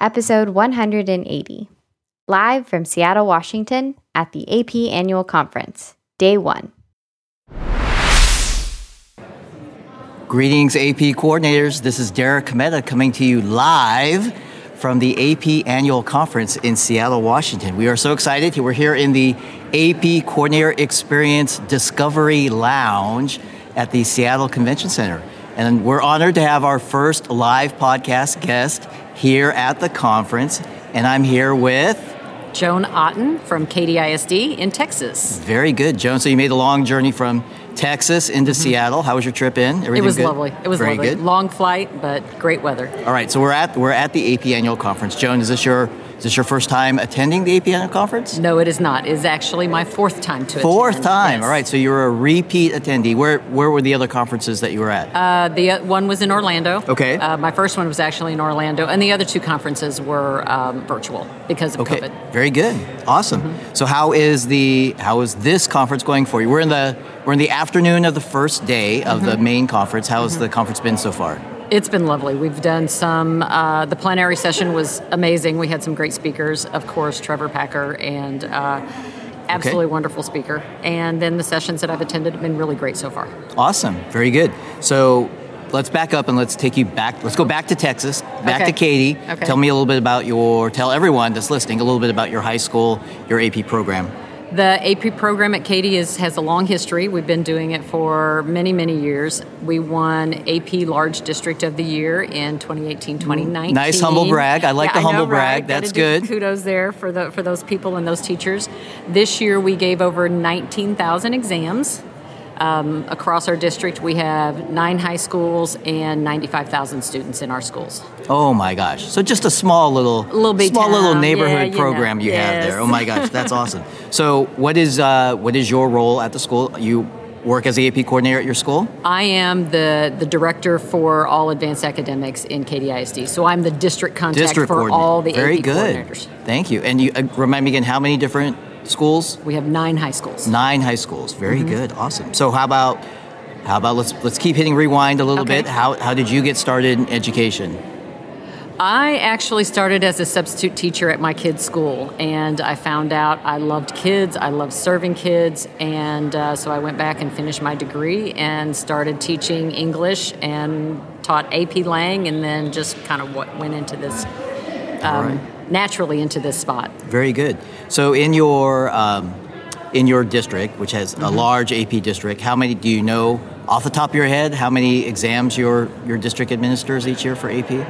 episode 180, live from Seattle, Washington at the AP Annual Conference, day one. Greetings, AP coordinators. This is Derek Kometa coming to you live from the AP Annual Conference in Seattle, Washington. We are so excited. We're here in the AP Coordinator Experience Discovery Lounge at the Seattle Convention Center. And we're honored to have our first live podcast guest here at the conference. And I'm here with Joan Otten from Katy ISD in Texas. Very good, Joan. So you made a long journey from Texas into mm-hmm. Seattle. How was your trip in? Everything it was good? lovely. It was Very lovely. Good. Long flight, but great weather. All right, so we're at we're at the AP annual conference. Joan, is this your is this your first time attending the APN conference? No, it is not. It is actually my fourth time to fourth attend. time. Yes. All right. So you're a repeat attendee. Where where were the other conferences that you were at? Uh, the uh, one was in Orlando. Okay. Uh, my first one was actually in Orlando, and the other two conferences were um, virtual because of okay. COVID. Very good. Awesome. Mm-hmm. So how is the how is this conference going for you? We're in the we're in the afternoon of the first day of mm-hmm. the main conference. How has mm-hmm. the conference been so far? It's been lovely. We've done some, uh, the plenary session was amazing. We had some great speakers, of course, Trevor Packer and uh, absolutely okay. wonderful speaker. And then the sessions that I've attended have been really great so far. Awesome. Very good. So let's back up and let's take you back. Let's go back to Texas, back okay. to Katy. Okay. Tell me a little bit about your, tell everyone that's listening a little bit about your high school, your AP program. The AP program at Katy is, has a long history. We've been doing it for many, many years. We won AP Large District of the Year in 2018, mm, 2019. Nice humble brag. I like yeah, the humble know, brag. Right? That's good. Kudos there for the for those people and those teachers. This year we gave over 19,000 exams. Um, across our district, we have nine high schools and 95,000 students in our schools. Oh my gosh! So just a small little, little small town. little neighborhood yeah, program know. you yes. have there. Oh my gosh, that's awesome. So what is uh, what is your role at the school? You work as the AP coordinator at your school? I am the, the director for all advanced academics in Katy ISD. So I'm the district contact district for all the Very AP good. coordinators. Thank you. And you uh, remind me again how many different schools? We have nine high schools. Nine high schools. Very mm-hmm. good. Awesome. So how about how about let's let's keep hitting rewind a little okay. bit. How how did you get started in education? I actually started as a substitute teacher at my kids' school, and I found out I loved kids, I loved serving kids, and uh, so I went back and finished my degree and started teaching English and taught AP Lang, and then just kind of went into this um, right. naturally into this spot. Very good. So in your um, in your district, which has mm-hmm. a large AP district, how many do you know off the top of your head? How many exams your your district administers each year for AP?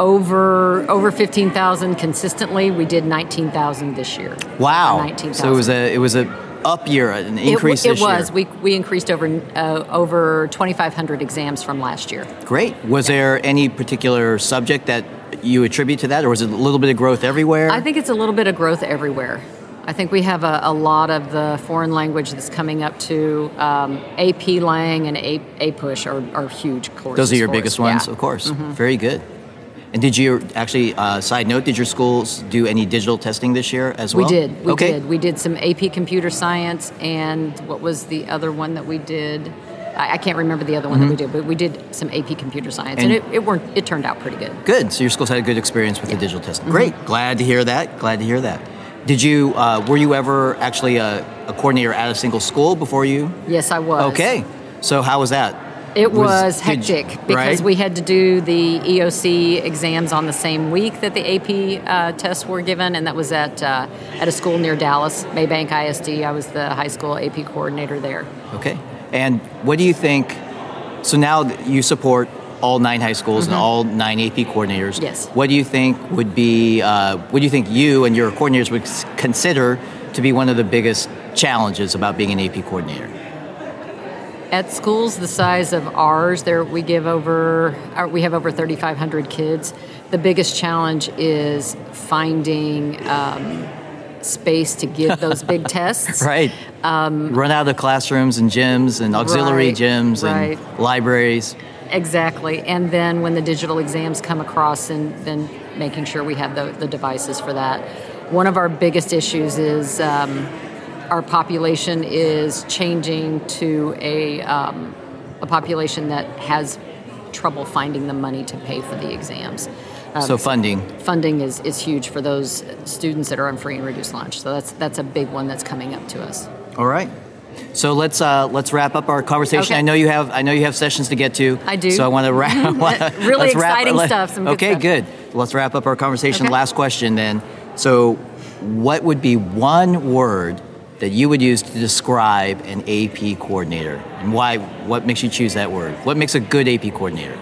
Over over fifteen thousand consistently. We did nineteen thousand this year. Wow! 19, so it was a it was a up year, an increase it, it was. Year. We, we increased over uh, over 2,500 exams from last year. Great. Was yeah. there any particular subject that you attribute to that, or was it a little bit of growth everywhere? I think it's a little bit of growth everywhere. I think we have a, a, lot of the foreign language that's coming up to um, AP Lang and A, APUSH are, are huge courses. Those are your biggest us. ones, yeah. of course. Mm-hmm. Very good. And did you actually, uh, side note, did your schools do any digital testing this year as well? We did. We okay. did. We did some AP Computer Science, and what was the other one that we did? I, I can't remember the other one mm-hmm. that we did, but we did some AP Computer Science, and, and it, it, weren't, it turned out pretty good. Good. So your schools had a good experience with yeah. the digital testing. Mm-hmm. Great. Glad to hear that. Glad to hear that. Did you, uh, were you ever actually a, a, coordinator at a single school before you? Yes, I was. Okay. So how was that? It was, was hectic you, because right? we had to do the EOC exams on the same week that the AP uh, tests were given, and that was at uh, at a school near Dallas, Mabank ISD. I was the high school AP coordinator there. Okay. And what do you think? So now you support all nine high schools mm-hmm. and all nine AP coordinators. Yes. What do you think would be? Uh, what do you think you and your coordinators would consider to be one of the biggest challenges about being an AP coordinator? At schools the size of ours, there we give over uh, we have over 3,500 kids. The biggest challenge is finding um, space to give those big tests. right. Um, Run out of classrooms and gyms and auxiliary right, gyms right. and libraries. Exactly. And then when the digital exams come across, and then making sure we have the, the devices for that. One of our biggest issues is um, our population is changing to a, um, a population that has trouble finding the money to pay for the exams. Um, so funding. Funding is, is huge for those students that are on free and reduced lunch. So that's that's a big one that's coming up to us. All right. So let's uh, let's wrap up our conversation. Okay. I know you have I know you have sessions to get to. I do. So I want to wrap. Up really wrap- exciting let- stuff, some good okay, stuff. good. Let's wrap up our conversation. Okay. Last question then. So, what would be one word that you would use to describe an AP coordinator, and why? What makes you choose that word? What makes a good AP coordinator?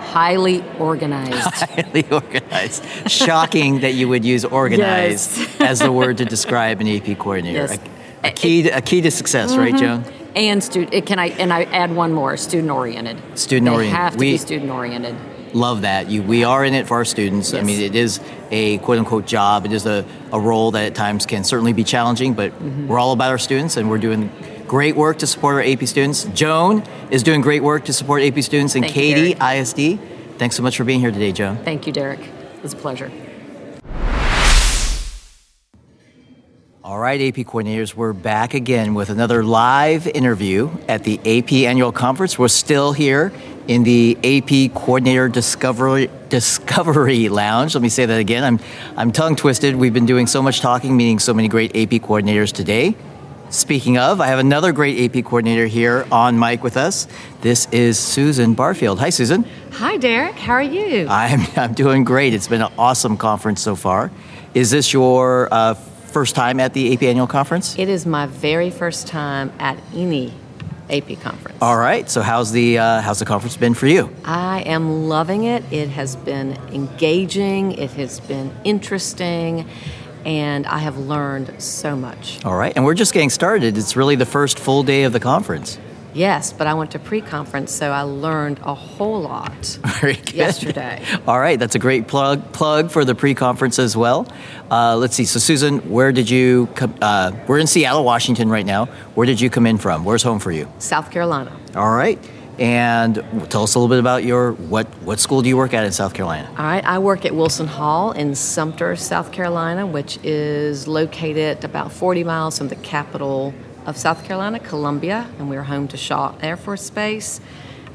Highly organized. Highly organized. Shocking that you would use organized Yes. as the word to describe an AP coordinator. Yes. A, a key, to, a key to success, right, mm-hmm. Joan? and student can I and I add one more, student oriented. Student-oriented. They have to We- be student oriented. Love that. You, we are in it for our students. I mean, it is a quote unquote job. It is a, a role that at times can certainly be challenging, but Mm-hmm. we're all about our students and we're doing great work to support our AP students. Joan is doing great work to support AP students, and Thank Katy, Derek. ISD. Thanks so much for being here today, Joan. Thank you, Derek. It was a pleasure. All right, AP coordinators, we're back again with another live interview at the AP Annual Conference. We're still here in the AP Coordinator Discovery Discovery Lounge. Let me say that again. I'm I'm tongue twisted. We've been doing so much talking, meeting so many great AP coordinators today. Speaking of, I have another great AP coordinator here on mic with us. This is Susan Barfield. Hi, Susan. Hi, Derek. How are you? I'm I'm doing great. It's been an awesome conference so far. Is this your uh, first time at the AP Annual Conference? It is my very first time at any AP conference. All right. So how's the uh, how's the conference been for you? I am loving it. It has been engaging, it has been interesting, and I have learned so much. All right. And we're just getting started. It's really the first full day of the conference. Yes, but I went to pre conference, so I learned a whole lot yesterday. All right. That's a great plug plug for the pre-conference as well. Uh, let's see. So Susan, where did you come? Uh, we're in Seattle, Washington right now. Where did you come in from? Where's home for you? South Carolina. All right. And tell us a little bit about your what what school do you work at in South Carolina? All right, I work at Wilson Hall in Sumter, South Carolina, which is located about 40 miles from the capital of South Carolina, Columbia, and we are home to Shaw Air Force Base,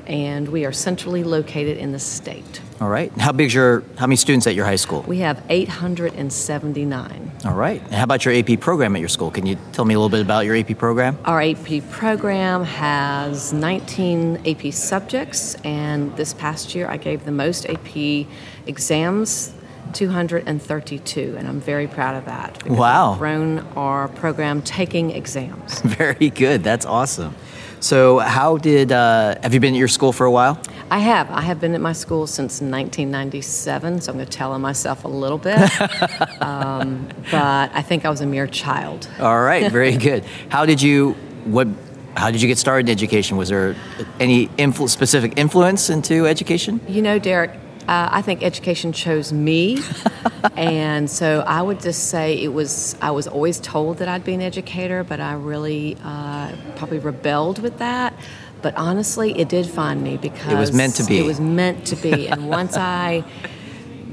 and we are centrally located in the state. All right. How big's your how many students at your high school? We have 879. All right. And how about your AP program at your school? Can you tell me a little bit about your AP program? Our AP program has 19 AP subjects, and this past year I gave the most AP exams, 232, and I'm very proud of that. Wow. We've grown our program taking exams. Very good. That's awesome. So, how did uh, have you been at your school for a while? I have. I have been at my school since 1997, so I'm going to tell on myself a little bit. um, but I think I was a mere child. All right. Very good. How did you what? How did you get started in education? Was there any influ- specific influence into education? You know, Derek, uh, I think education chose me, and so I would just say it was. I was always told that I'd be an educator, but I really uh, probably rebelled with that. But honestly, it did find me because it was meant to be. It was meant to be, and once I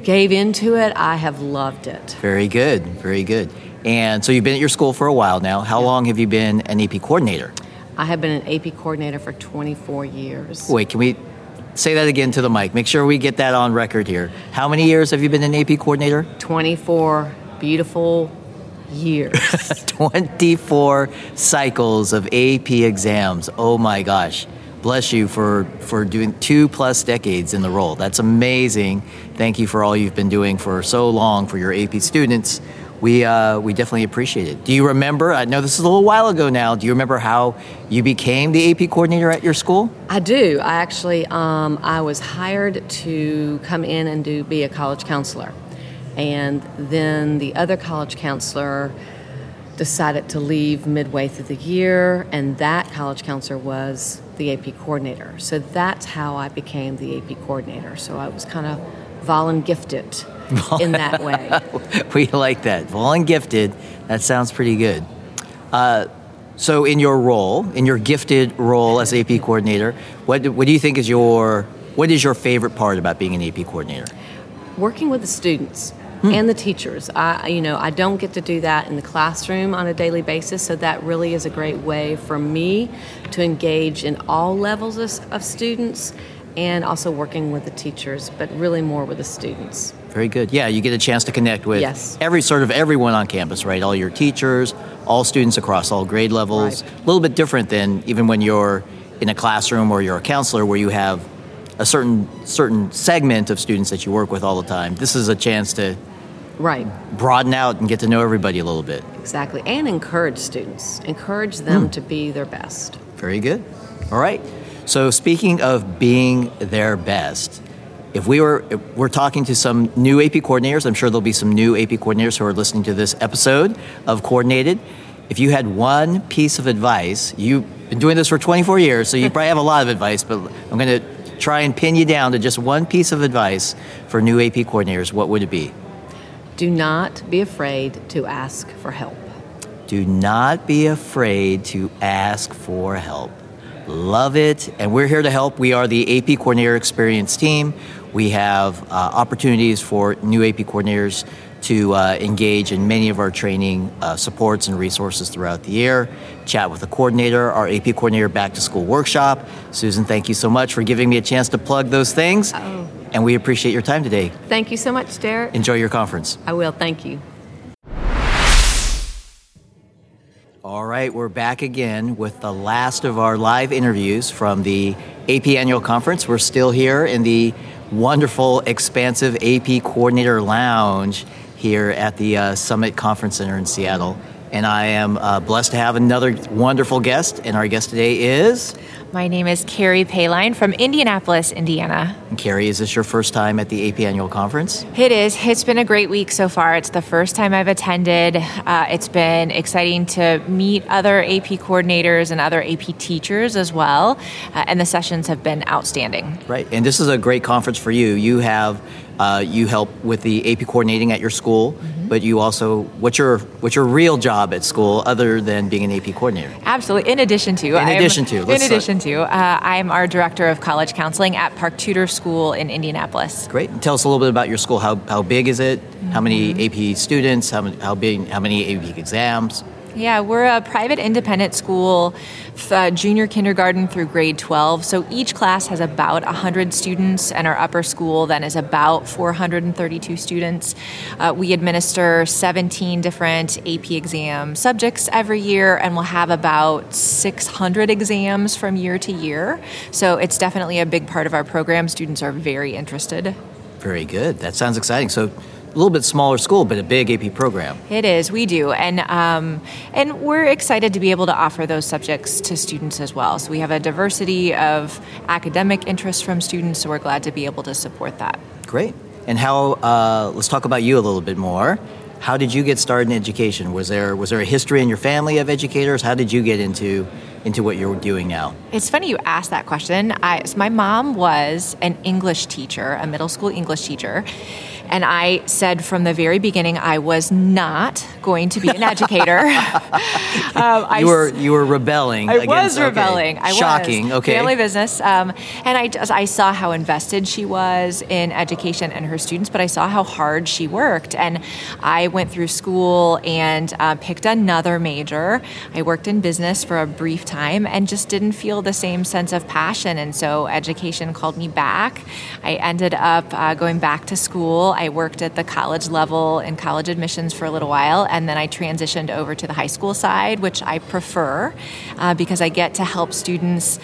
gave into it, I have loved it. Very good. Very good. And so you've been at your school for a while now. How long have you been an AP coordinator? I have been an AP coordinator for 24 years. Wait, can we say that again to the mic? Make sure we get that on record here. How many years have you been an AP coordinator? 24 beautiful years. 24 cycles of AP exams. Oh my gosh. Bless you for, for doing two plus decades in the role. That's amazing. Thank you for all you've been doing for so long for your AP students. We, uh, we definitely appreciate it. Do you remember? I know this is a little while ago now. Do you remember how you became the AP coordinator at your school? I do. I actually, um, I was hired to come in and do be a college counselor, and then the other college counselor decided to leave midway through the year, and that college counselor was the AP coordinator. So that's how I became the AP coordinator. So I was kind of volun gifted in that way. we like that. Well and gifted. That sounds pretty good. Uh, so, in your role, in your gifted role as AP coordinator, what do, what do you think is your what is your favorite part about being an AP coordinator? working with the students and the teachers i you know i don't get to do that in the classroom on a daily basis so that really is a great way for me to engage in all levels of, of students and also working with the teachers, but really more with the students. Very good. Yeah, you get a chance to connect with Yes. every sort of everyone on campus, right? All your teachers, all students across all grade levels. Right. A little bit different than even when you're in a classroom or you're a counselor where you have a certain certain segment of students that you work with all the time. This is a chance to Right. broaden out and get to know everybody a little bit. Exactly. And encourage students. Encourage them hmm. to be their best. Very good. All right. So speaking of being their best, if we were if we're talking to some new AP coordinators, I'm sure there'll be some new AP coordinators who are listening to this episode of Coordinated. If you had one piece of advice, you've been doing this for 24 years, so you probably have a lot of advice, but I'm going to try and pin you down to just one piece of advice for new AP coordinators. What would it be? Do not be afraid to ask for help. Do not be afraid to ask for help. Love it. And we're here to help. We are the AP Coordinator Experience team. We have uh, opportunities for new AP coordinators to uh, engage in many of our training uh, supports and resources throughout the year. Chat with a coordinator, our AP Coordinator Back to School workshop. Susan, thank you so much for giving me a chance to plug those things. Oh. And we appreciate your time today. Thank you so much, Derek. Enjoy your conference. I will. Thank you. All right, we're back again with the last of our live interviews from the AP Annual Conference. We're still here in the wonderful, expansive AP Coordinator Lounge here at the uh, Summit Conference Center in Seattle. And I am uh, blessed to have another wonderful guest. And our guest today is My name is Carrie Payline from Indianapolis, Indiana. Carrie. Is this your first time at the AP Annual Conference? It is. It's been a great week so far. It's the first time I've attended. Uh, it's been exciting to meet other AP coordinators and other AP teachers as well. Uh, and the sessions have been outstanding. Right, and this is a great conference for you. You have uh, you help with the AP coordinating at your school, but you also what's your what's your real job at school other than being an AP coordinator? Absolutely. In addition to, In addition to, in let's start- addition to, uh, I'm our director of college counseling at Park Tudor School in Indianapolis. Great. And tell us a little bit about your school. How, how big is it? How many AP students? How, many- how big? How many AP exams? Yeah, we're a private independent school, uh, junior kindergarten through grade 12. So each class has about 100 students, and our upper school then is about 432 students. Uh, we administer 17 different AP exam subjects every year, and we'll have about 600 exams from year to year. So it's definitely a big part of our program. Students are very interested. Very good. That sounds exciting. So little bit smaller school, but a big AP program. It is. We do, and um, and we're excited to be able to offer those subjects to students as well. So we have a diversity of academic interests from students. So we're glad to be able to support that. Great. And how? Uh, let's talk about you a little bit more. How did you get started in education? Was there was there a history in your family of educators? How did you get into into what you're doing now? It's funny you asked that question. I, so my mom was an English teacher, a middle school English teacher. And I said from the very beginning I was not going to be an educator. um, I You were you were rebelling. I against, was okay. rebelling. I Shocking. was. Okay. Family business. Um, and I, just- I saw how invested she was in education and her students, but I saw how hard she worked. And I went through school and uh, picked another major. I worked in business for a brief time and just didn't feel the same sense of passion. And so education called me back. I ended up uh, going back to school. I worked at the college level in college admissions for a little while, and then I transitioned over to the high school side, which I prefer uh, because I get to help students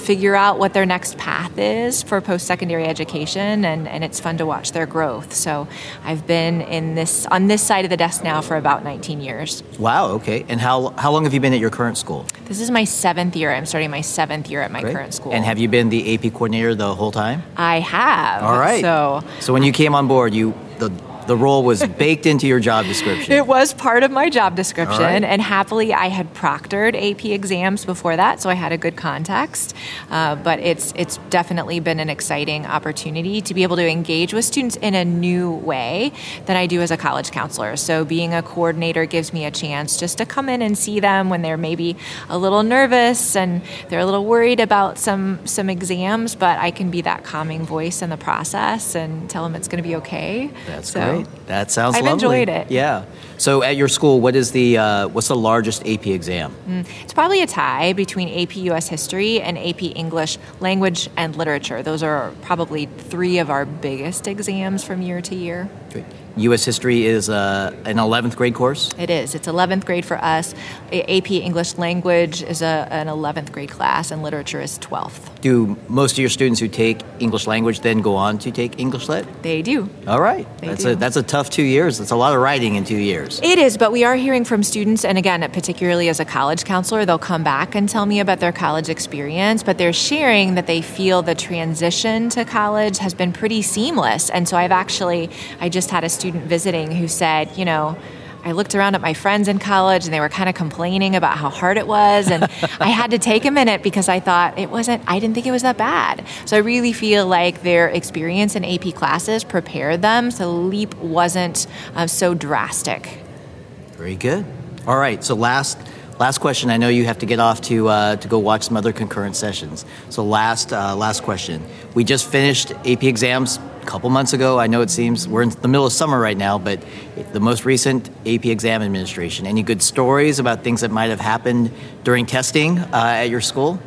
figure out what their next path is for post-secondary education and, and it's fun to watch their growth so i've been in this on this side of the desk now for about 19 years Wow. Okay. And how how long have you been at your current school? this is my seventh year i'm starting my seventh year at my Great. current school And have you been the AP coordinator the whole time? i have All right. so so when you came on board, you the the role was baked into your job description. It was part of my job description, right. and happily, I had proctored AP exams before that, so I had a good context. Uh, but it's it's definitely been an exciting opportunity to be able to engage with students in a new way than I do as a college counselor. So being a coordinator gives me a chance just to come in and see them when they're maybe a little nervous and they're a little worried about some some exams, but I can be that calming voice in the process and tell them it's going to be okay. That's so great. That sounds I've lovely. enjoyed it. Yeah. So at your school, what is the uh, what's the largest AP exam? It's probably a tie between AP US History and AP English Language and Literature. Those are probably three of our biggest exams from year to year. Great. U.S. history is uh, an 11th grade course. It is. It's 11th grade for us. AP English Language is a, an 11th grade class, and Literature is 12th. Do most of your students who take English language then go on to take English lit? They do. All right. They that's do. a that's a tough two years. That's a lot of writing in two years. It is, but we are hearing from students, and again, particularly as a college counselor, they'll come back and tell me about their college experience, but they're sharing that they feel the transition to college has been pretty seamless. And so I've actually, I just had a student visiting who said, you know, I looked around at my friends in college and they were kind of complaining about how hard it was. And I had to take a minute because I thought it wasn't, I didn't think it was that bad. So I really feel like their experience in AP classes prepared them. So the leap wasn't uh, so drastic. Very good. All right. So last last question. I know you have to get off to uh, to go watch some other concurrent sessions. So last uh, last question. We just finished AP exams a couple months ago. I know it seems we're in the middle of summer right now, but the most recent AP exam administration. Any good stories about things that might have happened during testing uh, at your school?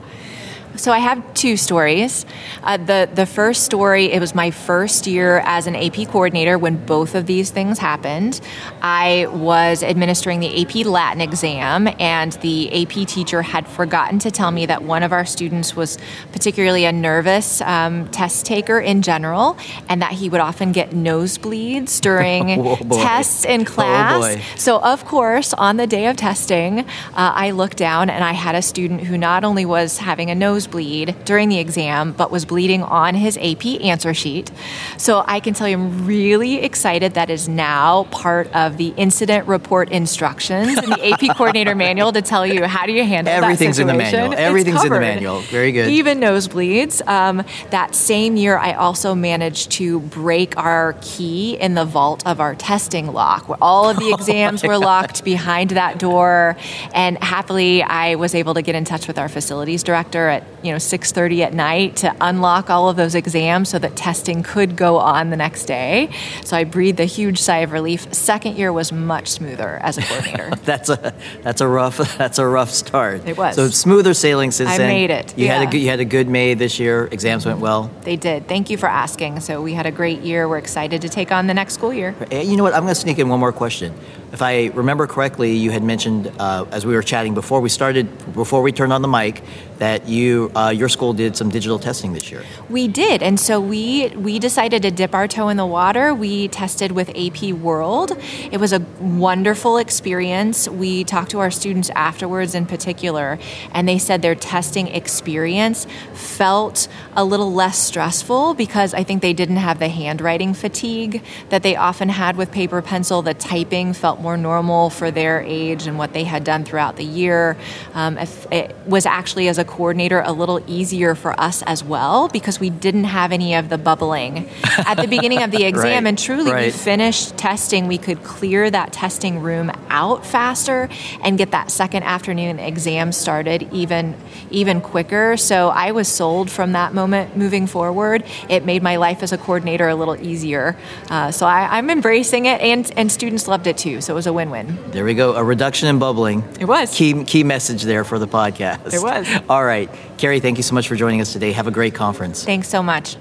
So I have two stories. Uh, the the first story it was my first year as an AP coordinator when both of these things happened. I was administering the AP Latin exam, and the AP teacher had forgotten to tell me that one of our students was particularly a nervous um, test taker in general, and that he would often get nosebleeds during Oh, tests in Oh, class. boy. So, of course, on the day of testing, uh, I looked down and I had a student who not only was having a nosebleed during the exam, but was bleeding on his AP answer sheet. So, I can tell you, I'm really excited that is now part of the incident report instructions in the AP coordinator manual to tell you how do you handle Everything's in the manual. Everything's in the manual. Very good. Even nosebleeds. Um, that same year, I also managed to break our key in the vault of our testing lock, where all of the exams were locked behind that door. And happily, I was able to get in touch with our facilities director at you know 6:30 at night to unlock all of those exams so that testing could go on the next day. So I breathed a huge sigh of relief. Second year was much smoother as a coordinator. That's a that's a rough that's a rough start. It was. So smoother sailing since I then. made it, You had a good, you had a good May this year. Exams went well. they did. Thank you for asking. So we had a great year. We're excited to take on the next school year. Eh, You know what? I'm going to sneak in one more question. If I remember correctly, you had mentioned uh, as we were chatting before we started, before we turned on the mic, that you uh, your school did some digital testing this year. We did, and so we we decided to dip our toe in the water. We tested with AP World. It was a wonderful experience. We talked to our students afterwards, in particular, and they said their testing experience felt a little less stressful because I think they didn't have the handwriting fatigue that they often had with paper pencil. The typing felt more normal for their age and what they had done throughout the year. Um, if- it was actually, as a coordinator, a little easier for us as well because we didn't have any of the bubbling at the beginning of the exam. Right, And truly, we finished testing. We could clear that testing room out faster and get that second afternoon exam started even even quicker. So I was sold from that moment moving forward. It made my life as a coordinator a little easier. Uh, so I, I'm embracing it, and and students loved it too. So it was a win-win. There we go. A reduction in bubbling. It was. Key key message there for the podcast. It was. All right, Carrie. Thank you so much for joining us today. Have a great conference. Thanks so much.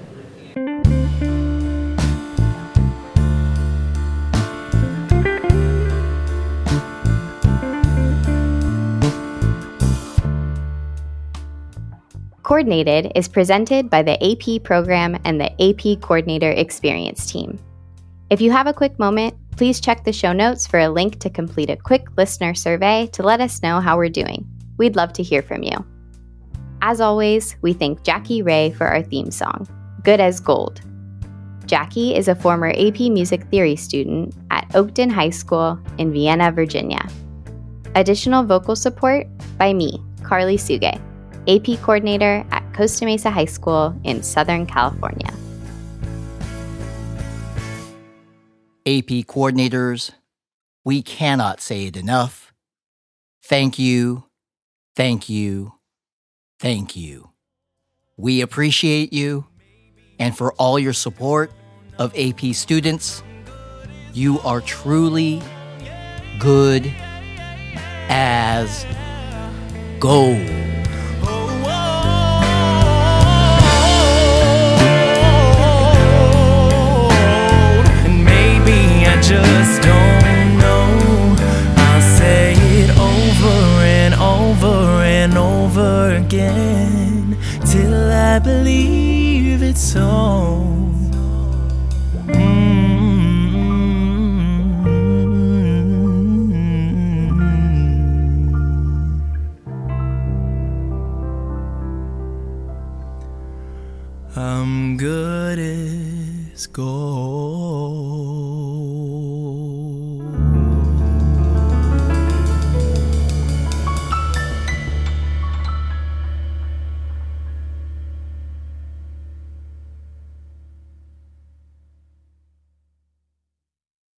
Coordinated is presented by the AP program and the AP Coordinator Experience team. If you have a quick moment, please check the show notes for a link to complete a quick listener survey to let us know how we're doing. We'd love to hear from you. As always, we thank Jackie Rae for our theme song, Good as Gold. Jackie is a former AP Music Theory student at Oakton High School in Vienna, Virginia. Additional vocal support by me, Carly Suge, AP coordinator at Costa Mesa High School in Southern California. AP coordinators, we cannot say it enough. Thank you, thank you, thank you. We appreciate you and for all your support of AP students. You are truly good as gold. Again till I believe it's so.